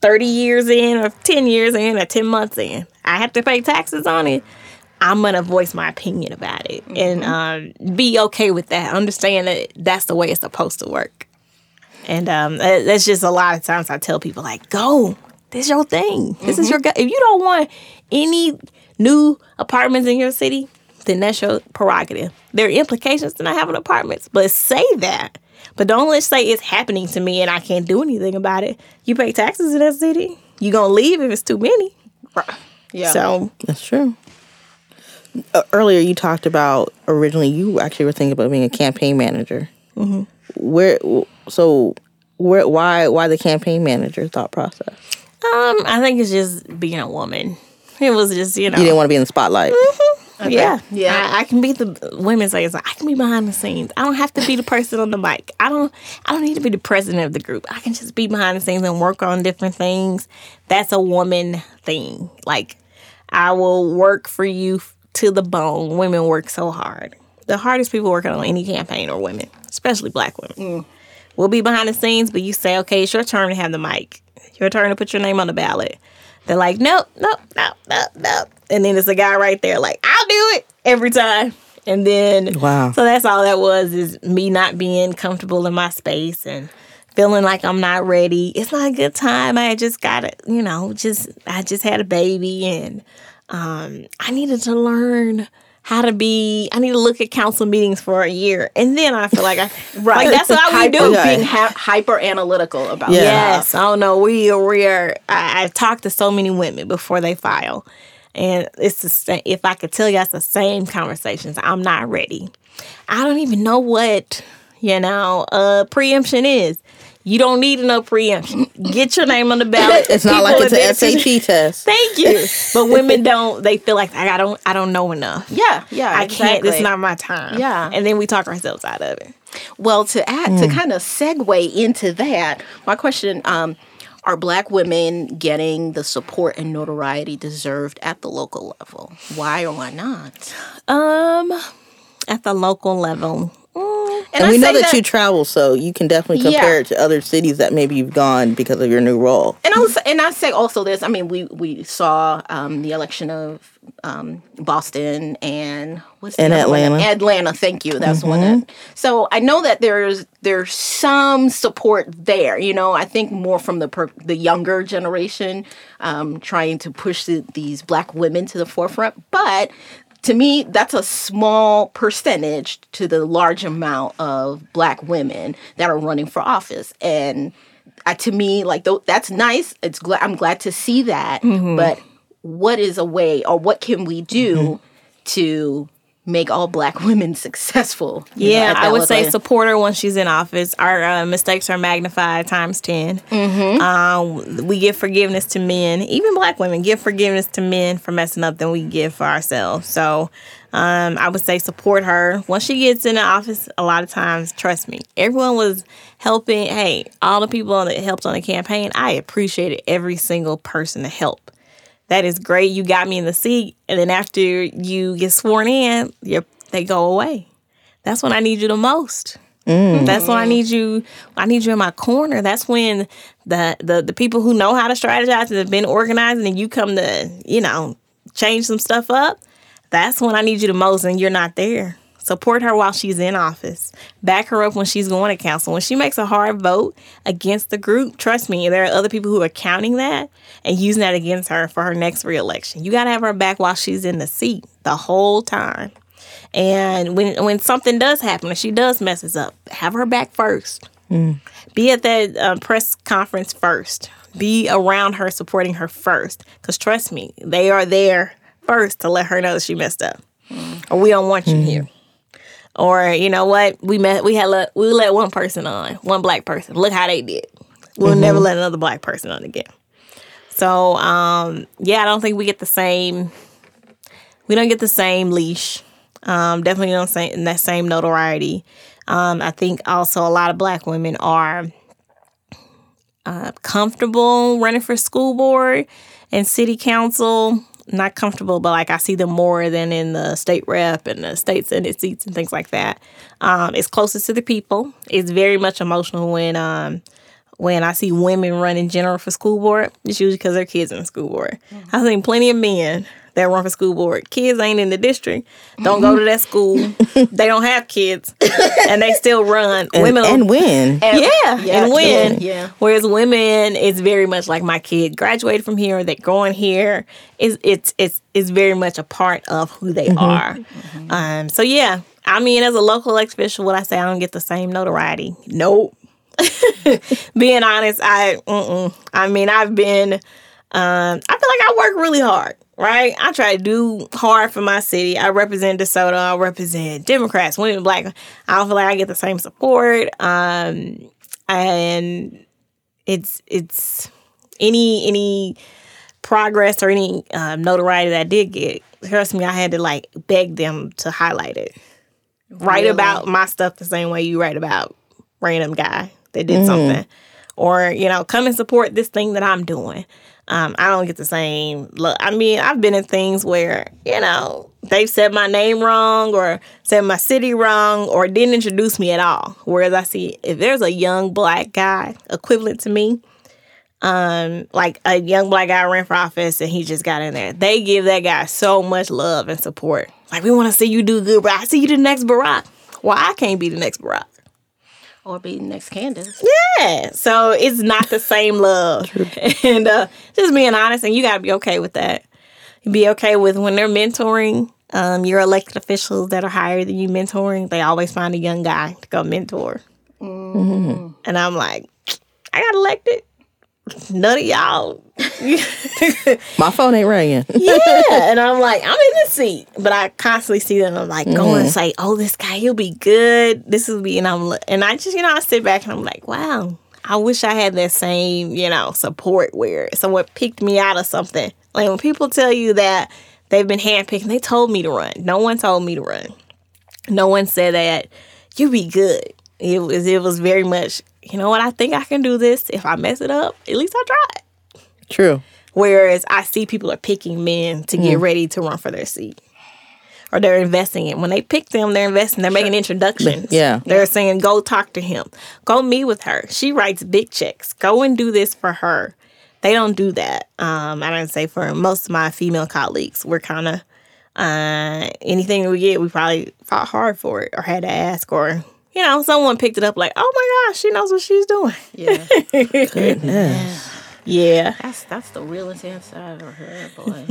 30 years in, or 10 years in, or 10 months in, I have to pay taxes on it. I'm gonna voice my opinion about it and uh, be okay with that. Understand that that's the way it's supposed to work. And um, that's just a lot of times I tell people like, go. This is your thing. This is your. Go- if you don't want any new apartments in your city, then that's your prerogative. There are implications to not having apartments, but say that. But don't let's say it's happening to me and I can't do anything about it. You pay taxes in that city. You gonna leave if it's too many. Yeah. So That's true. Uh, earlier, you talked about originally you actually were thinking about being a campaign manager. Mm-hmm. Where? So, where? Why? Why the campaign manager thought process? um, I think it's just being a woman. It was just you know. You didn't want to be in the spotlight. Yeah, Yeah. I, I can be the women's say like, I can be behind the scenes. I don't have to be the person on the mic. I don't. I don't need to be the president of the group. I can just be behind the scenes and work on different things. That's a woman thing. Like, I will work for you f- to the bone. Women work so hard. The hardest people working on any campaign are women, especially black women. Mm. We'll be behind the scenes, but you say, okay, it's your turn to have the mic. Your turn to put your name on the ballot. They're like, nope, nope, nope, nope, nope. And then there's a guy right there, like, I'll do it every time. And then, Wow. So that's all that was is me not being comfortable in my space and feeling like I'm not ready. It's not a good time. I just got it, you know, just, I just had a baby and um, I needed to learn how to be, I need to look at council meetings for a year. And then I feel like I, *laughs* Right. like that's what we hyper, do. Being ha- hyper analytical about Yeah. Yes, I don't know. We are, we are. I, I've talked to so many women before they file, and it's the same. If I could tell you, it's the same conversations. I'm not ready. I don't even know what you know. Uh, preemption is. You don't need to know preemption. Get your name on the ballot. *laughs* It's not like it's an SAT test. *laughs* Thank you. *laughs* But women don't. They feel like I don't. I don't know enough. Yeah, yeah. I can't. It's not my time. Yeah. And then we talk ourselves out of it. Well, to add to kind of segue into that, my question: um, Are Black women getting the support and notoriety deserved at the local level? Why or why not? Um, at the local level. Mm, And, I we know say that, you travel, so you can definitely compare Yeah. it to other cities that maybe you've gone because of your new role. And I was, and I say also this. I mean, we we saw um, the election of um, Boston and what's the And other one? Atlanta. Atlanta, thank you. That's one. That, so I know that there's there's some support there. You know, I think more from the per, the younger generation um, trying to push the, these black women to the forefront, but. To me, that's a small percentage to the large amount of black women that are running for office, and uh, to me, like th- that's nice. It's glad I'm glad to see that. But what is a way, or what can we do to make all black *laughs* women successful. you know, Yeah, I would say support her when she's in office. Our uh, mistakes are magnified times 10. Mm-hmm. Um, we give forgiveness to men, even black women give forgiveness to men for messing up than we give for ourselves. So um, I would say support her. Once she gets in the office, a lot of times, trust me, everyone was helping. Hey, all the people that helped on the campaign, I appreciated every single person to help. That is great. You got me in the seat. And then after you get sworn in, they go away. That's when I need you the most. Mm. That's when I need you. I need you in my corner. That's when the the the people who know how to strategize and have been organizing, and you come to you know change some stuff up. That's when I need you the most, and you're not there. Support her while she's in office. Back her up when she's going to council. When she makes a hard vote against the group, trust me, there are other people who are counting that and using that against her for her next reelection. You got to have her back while she's in the seat the whole time. And when when something does happen, if she does messes up, have her back first. Be at that uh, press conference first. Be around her, supporting her first. Because trust me, they are there first to let her know that she messed up, or we don't want you here. Or you know what? We met. We had let we let one person on, one black person. Look how they did. We'll never let another black person on again. So um, yeah, I don't think we get the same. We don't get the same leash. Um, definitely don't say that same notoriety. Um, I think also a lot of black women are uh, comfortable running for school board and city council. Not comfortable, but like I see them more than in the state rep and the state senate seats and things like that. Um, it's closest to the people. It's very much emotional when um, when I see women running general for school board. It's usually because their kids in the school board. I've seen plenty of men that run for school board. Kids ain't in the district, don't go to that school. *laughs* they don't have kids, and they still run. And, women and win. yeah, Yeah, and win. yeah. Whereas women, it's very much like my kid graduated from here, they're going here. It's it's it's it's very much a part of who they are. Um. So yeah, I mean, as a local elected official, would I say I don't get the same notoriety? Nope. *laughs* Being honest, I mm-mm. I mean, I've been. Um, I feel like I work really hard, right? I try to do hard for my city. I represent DeSoto. I represent Democrats, women, black. I don't feel like I get the same support. Um, and it's it's any any progress or any um, notoriety that I did get. Trust me, I had to like beg them to highlight it. Write about my stuff the same way you write about random guy that did something, or you know, come and support this thing that I'm doing. Um, I don't get the same look. I mean, I've been in things where you know they've said my name wrong or said my city wrong or didn't introduce me at all. Whereas I see if there's a young black guy equivalent to me, um, like a young black guy ran for office and he just got in there. They give that guy so much love and support. Like we want to see you do good, but I see you the next Barack. Well, I can't be the next Barack. Or be next Candice. Yeah. So it's not the same love. *laughs* and uh, just being honest, and you got to be okay with that. Be okay with when they're mentoring um, your elected officials that are higher than you mentoring, they always find a young guy to go mentor. And I'm like, I got elected. None of y'all. *laughs* My phone ain't ringing. *laughs* yeah. And I'm like, I'm in the seat. But I constantly see them. I'm like, go and mm-hmm. say, oh, this guy, he'll be good. This will be, and I'm, and I just, you know, I sit back and I'm like, wow, I wish I had that same, you know, support where someone picked me out of something. Like when people tell you that they've been handpicked, they told me to run. No one told me to run. No one said that you be good. It was, it was very much, you know what, I think I can do this. If I mess it up, at least I tried. True. Whereas I see people are picking men to get ready to run for their seat. Or they're investing in. When they pick them, they're investing. They're making introductions. Yeah. They're saying, go talk to him. Go meet with her. She writes big checks. Go and do this for her. They don't do that. Um, I don't say for most of my female colleagues. We're kind of, uh, anything we get, we probably fought hard for it or had to ask or, you know, someone picked it up like, oh my gosh, she knows what she's doing. Yeah, Goodness. *laughs* Yeah. that's that's the realest answer I've ever heard, boy.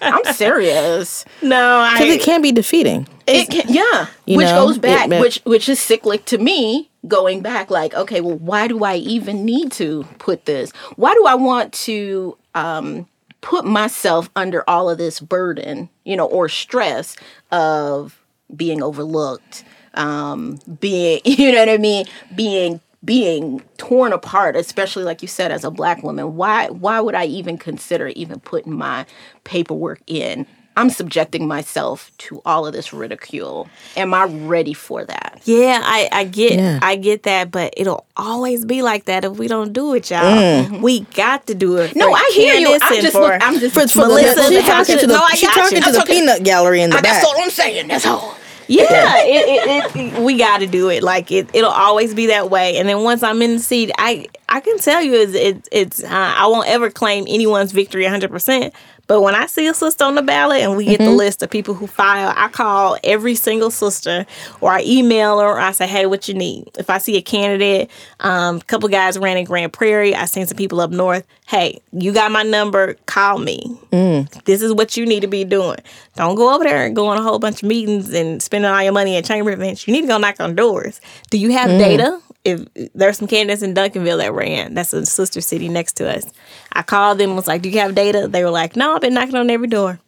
I'm serious. No, I. Because it can be defeating. It can, yeah, You which know, goes back, ma- which which is cyclic to me. Going back, like, okay, well, why do I even need to put this? Why do I want to um, put myself under all of this burden, you know, or stress of being overlooked, um, being, *laughs* you know what I mean, being being torn apart, especially like you said, as a black woman. Why why would I even consider even putting my paperwork in? I'm subjecting myself to all of this ridicule. Am I ready for that? Yeah, I, I get Yeah. I get that, but it'll always be like that if we don't do it, y'all. We got to do it. No, for I hear you. I'm just for- look, I'm just For, for Melissa, the, she's the talking to the, no, I she's got talking you. to the That's peanut gallery in the back. That's all I'm saying. That's all. Yeah, it, it, it, we got to do it. Like it, it'll always be that way. And then once I'm in the seat, I I can tell you it's it, it's uh, I won't ever claim anyone's victory 100. percent But when I see a sister on the ballot and we get the mm-hmm. list of people who file, I call every single sister or I email her or I say, hey, what you need? If I see a candidate, um, a couple guys ran in Grand Prairie, I seen some people up north. Hey, you got my number. Call me. Mm. This is what you need to be doing. Don't go over there and go on a whole bunch of meetings and spending all your money at chamber events. You need to go knock on doors. Do you have mm. data? If there's some candidates in Duncanville that ran, that's a sister city next to us. I called them, was like, "Do you have data?" They were like, "No, I've been knocking on every door."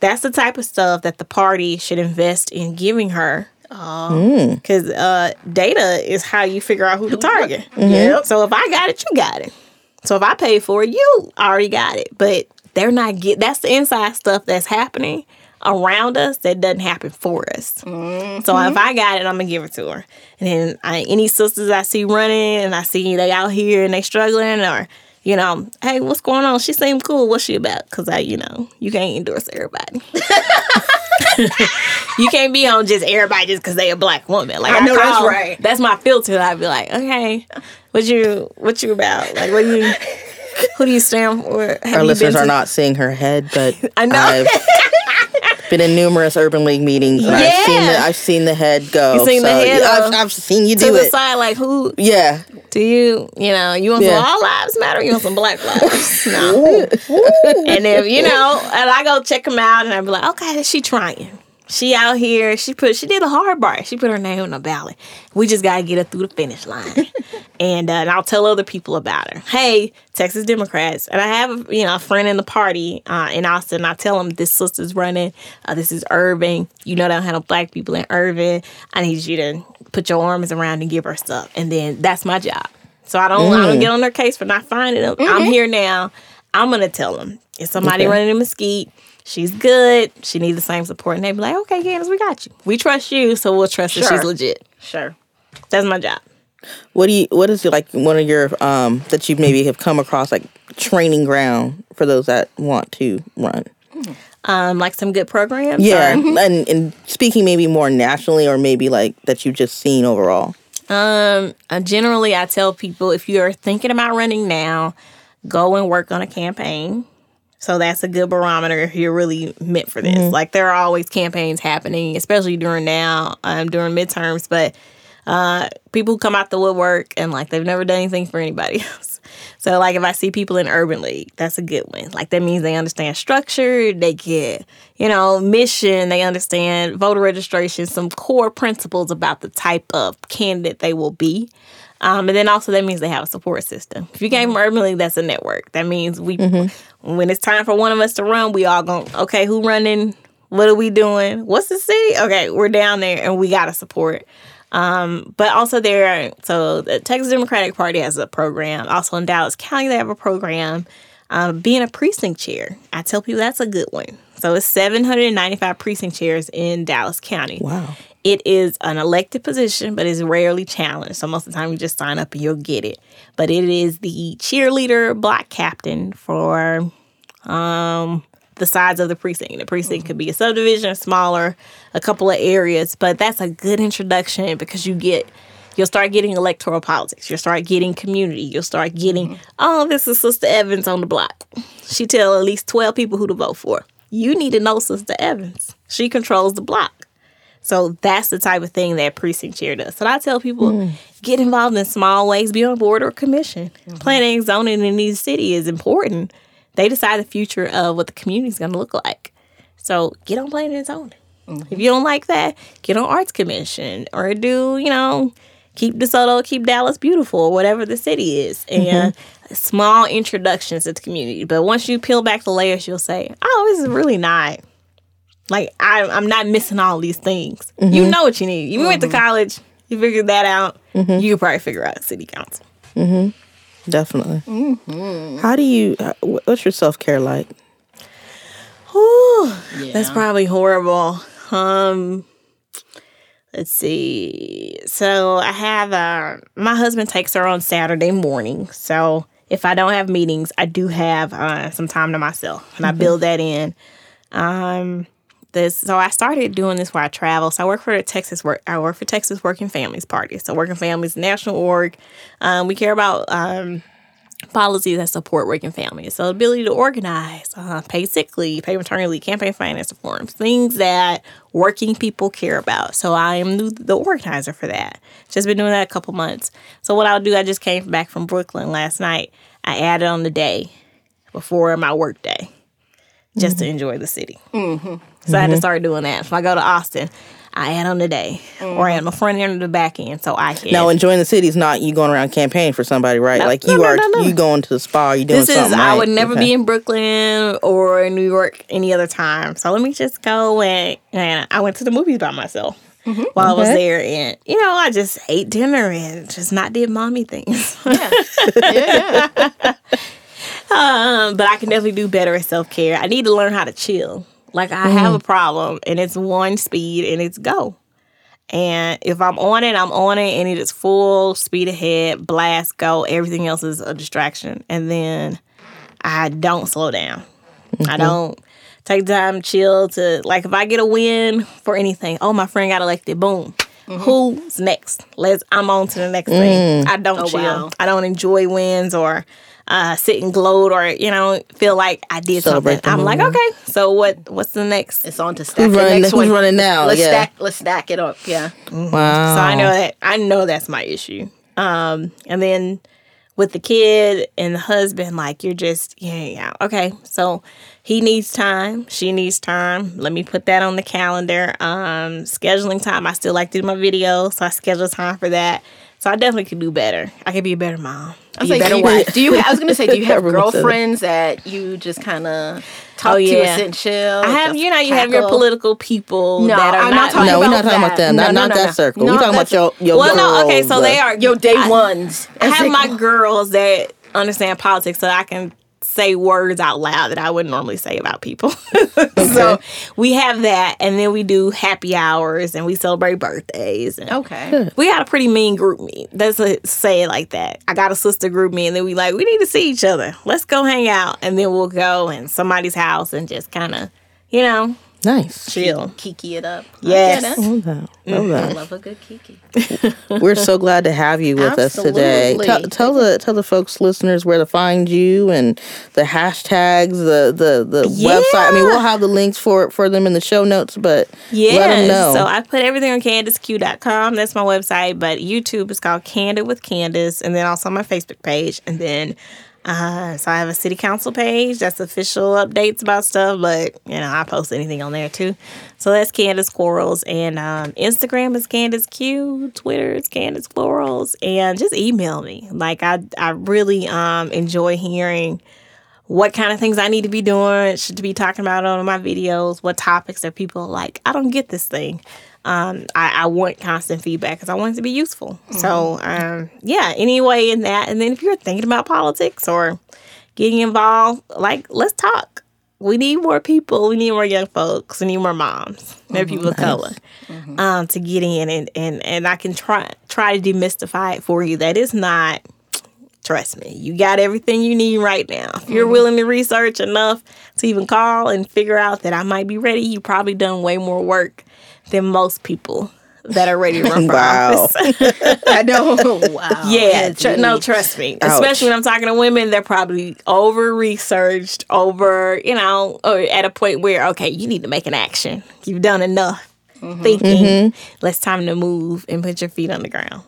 That's the type of stuff that the party should invest in giving her. Um, mm. Because uh, data is how you figure out who to target. *laughs* Mm-hmm. Yep. So if I got it, you got it. So if I pay for it, you already got it. But they're not get. That's the inside stuff that's happening around us that doesn't happen for us. So if mm-hmm. I got it, I'm gonna give it to her. And then I, any sisters I see running and I see they out here and they struggling or. You know, hey, what's going on? She seemed cool. What's she about? Because I, you know, you can't endorse everybody. *laughs* you can't be on just everybody just because they a black woman. Like I know that's call- right. That's my filter. I'd be like, okay, what you what you about? Like, what you who do you stand for? Have Our listeners been are not seeing her head, but *laughs* I know. I've been in numerous Urban League meetings. And I've seen the Yeah. I've seen the head go. You seen the head, yeah, I've, I've seen you do it. to do the side, like who Yeah. do you you know you want Yeah. some all lives matter? You want some black *laughs* lives? no. and if you know, and I go check them out, and I be like, okay, is she trying. She out here. She put. She did a hard part. She put her name on the ballot. We just gotta get her through the finish line. *laughs* and, uh, and I'll tell other people about her. Hey, Texas Democrats. And I have you know a friend in the party uh, in Austin. I tell them this sister's running. Uh, this is Irving. You know they don't have no black people in Irving. I need you to put your arms around and give her stuff. And then that's my job. So I don't I don't get on their case for not finding them. I'm here now. I'm gonna tell them if somebody Okay. running in Mesquite. She's good. She needs the same support, and they be like, "Okay, Candice, we got you. We trust you, so we'll trust that she's legit." Sure. That's my job. What do you? What is like one of your um that you maybe have come across like training ground for those that want to run? Um, like some good programs. Yeah, or- and and speaking maybe more nationally or maybe like that you've just seen overall. Um, uh, generally, I tell people if you are thinking about running now, go and work on a campaign. So that's a good barometer if you're really meant for this. Like there are always campaigns happening, especially during now, um, during midterms. But uh, people come out the woodwork and like they've never done anything for anybody *laughs* else. So like if I see people in Urban League, that's a good one. Like that means they understand structure, they get, you know, mission, they understand voter registration, some core principles about the type of candidate they will be. Um, and then also that means they have a support system. If you came from Urban League, that's a network. That means we when it's time for one of us to run, we all going, okay, who running? What are we doing? What's the city? Okay, we're down there and we gotta support. Um, but also there, so the Texas Democratic Party has a program. Also in Dallas County, they have a program. Um, being a precinct chair, I tell people that's a good one. So it's 795 precinct chairs in Dallas County. Wow. It is an elected position, but it's rarely challenged. So most of the time, you just sign up and you'll get it. But it is the cheerleader block captain for um, the sides of the precinct. The precinct could be a subdivision, smaller, a couple of areas, but that's a good introduction because you get you'll start getting electoral politics. You'll start getting community. You'll start getting, oh, this is Sister Evans on the block. She tell at least 12 people who to vote for. You need to know Sister Evans. She controls the block. So that's the type of thing that precinct chair does. So I tell people hmm. get involved in small ways, be on board or commission. Mm-hmm. Planning and zoning in each city is important. They decide the future of what the community is going to look like. So get on planning and zoning. Mm-hmm. If you don't like that, get on arts commission or do, you know, keep DeSoto, keep Dallas beautiful, or whatever the city is, and mm-hmm. small introductions to the community. But once you peel back the layers, you'll say, "Oh, this is really not." Like I, I'm not missing all these things. You know what you need. You went to college. You figured that out. You could probably figure out city council. Definitely. How do you? uh, What's your self care like? Whew, That's probably horrible. Um, let's see. So I have uh, my husband takes her on Saturday morning. So if I don't have meetings, I do have uh, some time to myself, and I build that in. Um, this so I started doing this where I travel. So I work for the Texas work. I work for Texas Working Families Party. So Working Families National Org. Um, we care about um, policies that support working families. So ability to organize, uh, pay sick leave, pay maternity leave, campaign finance reforms, things that working people care about. So I am the, the organizer for that. Just been doing that a couple months. So what I'll do, I just came back from Brooklyn last night. I added on the day before my work day just to enjoy the city. So I had to mm-hmm. start doing that. If I go to Austin, I add on the day or I add on the mm-hmm. front end or the back end so I can. Now, enjoying the city is not you going around campaigning for somebody, right? No, like no, you no, are, you going to the spa, you doing this is something. I would never Okay. be in Brooklyn or in New York any other time. So let me just go and and I went to the movies by myself mm-hmm. while I was there, and you know I just ate dinner and just not did mommy things. Yeah. yeah, *laughs* yeah. um, but I can definitely do better at self care. I need to learn how to chill. Like I have a mm-hmm. problem, and it's one speed, and it's go. And if I'm on it, I'm on it, and it is full speed ahead, blast, go. Everything else is a distraction, and then I don't slow down. I mm-hmm. don't take time, chill to like if I get a win for anything. Oh, my friend got elected. Boom. Mm-hmm. Who's next? Let's. I'm on to the next thing. Mm. I don't Oh, chill. wow. I don't enjoy wins or uh, sit and gloat or you know feel like I did Celebrate something. I'm like, okay, so what? What's the next? It's on to stack the running- next who's one. running now? Let's Yeah. stack. Let's stack it up. Yeah. Wow. So I know that I know that's my issue. Um, and then with the kid and the husband, like you're just yeah, yeah. Okay, so he needs time, she needs time. Let me put that on the calendar. Um, scheduling time. I still like to do my videos, so I schedule time for that. So I definitely could do better. I could be a better mom. I was Be a like, better do you, wife. do you? I was gonna say, do you *laughs* have Everyone said that. girlfriends that you just kind of oh, talk Oh, to yeah. and and chill? I have, you know, you have your political people No, that are I'm not, not talking no, we're about not talking about that. them. No, Not, no, not no, that no. circle. No, we're talking about your, that's- your well, no, okay, so they are Your day I- ones. I have my girls that understand politics so I can say words out loud that I wouldn't normally say about people. *laughs* so we have that and then we do happy hours and we celebrate birthdays and Okay. we had a pretty mean group meet. Let's uh, say it like that. I got a sister group meet and then we like, we need to see each other. Let's go hang out. And then we'll go in somebody's house and just kind of, you know, Nice. chill. Kiki it up. I Yes. get it. Love that. Love mm-hmm. I love a good Kiki. *laughs* We're so glad to have you with us today. Tell, tell the tell the folks listeners where to find you and the hashtags, the the the website. I mean, we'll have the links for for them in the show notes, but Yeah. let them know. So I put everything on CandiceQ.com. That's my website. But YouTube is called Candid with Candice. And then also my Facebook page. And then uh, so I have a city council page. That's official updates about stuff. But, you know, I post anything on there too. So that's Candice Quarles. And um, Instagram is Candice Q. Twitter is Candice Quarles. And just email me. Like I, I really um, enjoy hearing what kind of things I need to be doing, should be talking about on my videos, what topics that people like. I don't get this thing. Um, I, I want constant feedback because I want it to be useful. So, um, yeah, anyway, in that. And then if you're thinking about politics or getting involved, like, let's talk. We need more people. We need more young folks. We need more moms. More people of color um, to get in, and, and and I can try try to demystify it for you. That is not Trust me, you got everything you need right now. If you're willing to research enough to even call and figure out that I might be ready, you probably done way more work than most people that are ready to run *laughs* for Wow. office. *laughs* I know. *laughs* wow. yeah, tr- no, trust me. Especially when I'm talking to women, they're probably over researched, over, you know, or at a point where, okay, you need to make an action. You've done enough mm-hmm. thinking. Mm-hmm. Let's time to move and put your feet on the ground.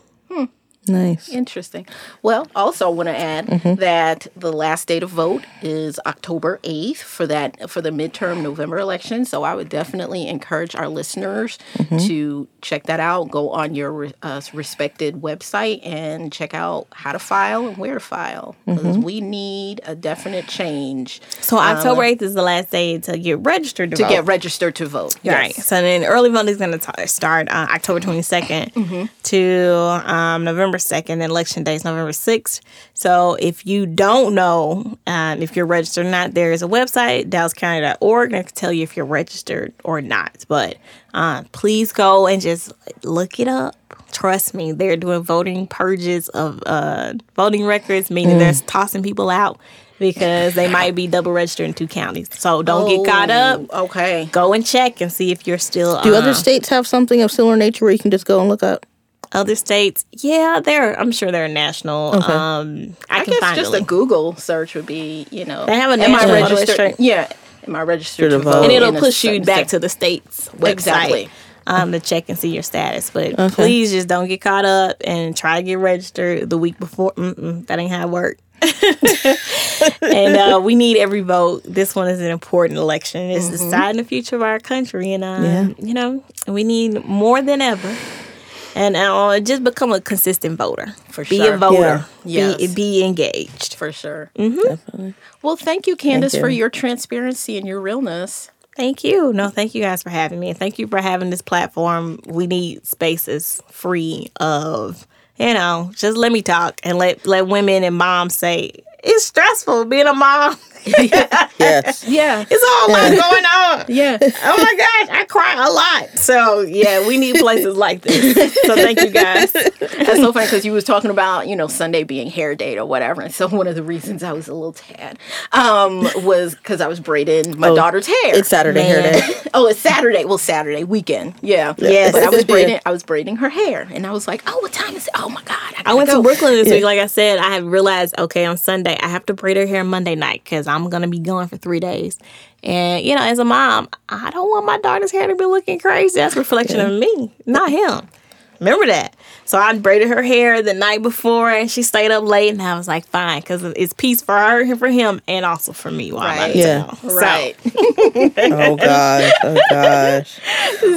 Nice. Interesting. Well, also I want to add that the last day to vote is October 8th for that for the midterm November election. So I would definitely encourage our listeners to check that out. Go on your uh, respected website and check out how to file and where to file because we need a definite change So October 8th is the last day to get registered to, to vote. get registered to vote. Right. So then early voting is going to start uh, October 22nd Mm-hmm. to um, November 2nd. Election day is November 6th. So if you don't know um, if you're registered or not, there is a website, dallascounty.org, and that can tell you if you're registered or not. But uh, please go and just look it up. Trust me, they're doing voting purges of uh, voting records, meaning they're tossing people out because they might be double registered in two counties. So don't get caught up Oh, Okay. go and check and see if you're still Do other states have something of similar nature where you can just go and look up? Other states yeah they're i'm sure they're national um i, I can guess find just a a. Google search would be, you know, They have a am I registered? Yeah, am I registered To to vote. vote? and it'll push you back state? to the state's website Exactly. um, to check and see your status but please just don't get caught up and try to get registered the week before Mm-mm, that ain't how it works *laughs* and uh, we need every vote. This one is an important election. It's deciding the future of our country, and uh, Yeah. you know we need more than ever. And uh, just become a consistent voter. For sure. be sure. a voter. Yeah. Be Yes. be engaged. for sure. Definitely. Well, thank you, Candice, you. for your transparency and your realness. Thank you. No, thank you guys for having me. And thank you for having this platform. We need spaces free of, you know, just let me talk and let let women and moms say it's stressful being a mom. *laughs* *laughs* Yes. *laughs* Yeah, It's all a lot going on. *laughs* yeah. Oh my gosh, I cry a lot. So yeah, we need places like this. So thank you guys. That's so funny because you was talking about you know Sunday being hair day or whatever, and so one of the reasons I was a little tad um, was because I was braiding my daughter's hair. It's Saturday here Man. day. oh, it's Saturday. Well, Saturday weekend. Yeah. Yes. But I was Yeah. braiding. I was braiding her hair, and I was like, oh, what time is it? Oh my god. I went gotta. Brooklyn this week. Like I said, I have realized okay on Sunday I have to braid her hair Monday night because I'm gonna be gone for three days. And you know, as a mom, I don't want my daughter's hair to be looking crazy. That's a reflection of me, not him. Remember that. So I braided her hair the night before, and she stayed up late, and I was like, fine, because it's peace for her and for him, and also for me while I'm out of Right. Yeah. So, Right. *laughs* Oh gosh. Oh gosh.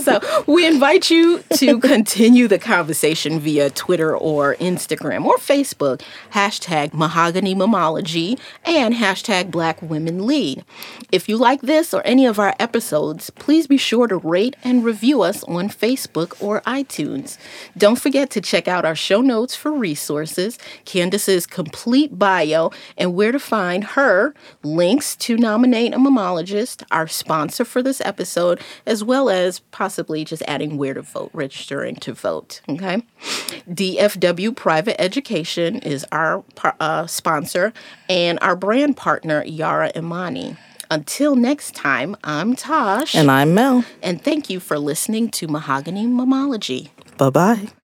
so we invite you to *laughs* continue the conversation via Twitter or Instagram or Facebook, hashtag mahogany mamology and hashtag black women lead. If you like this or any of our episodes, please be sure to rate and review us on Facebook or iTunes. Don't forget to check out our show notes for resources, Candice's complete bio, and where to find her, links to nominate a mamologist, our sponsor for this episode, as well as possibly just adding where to vote, registering to vote. Okay. DFW Private Education is our uh, sponsor, and our brand partner, Yara Imani. Until next time, I'm Tosh, And I'm Mel. and thank you for listening to Mahogany Mamology. Bye bye.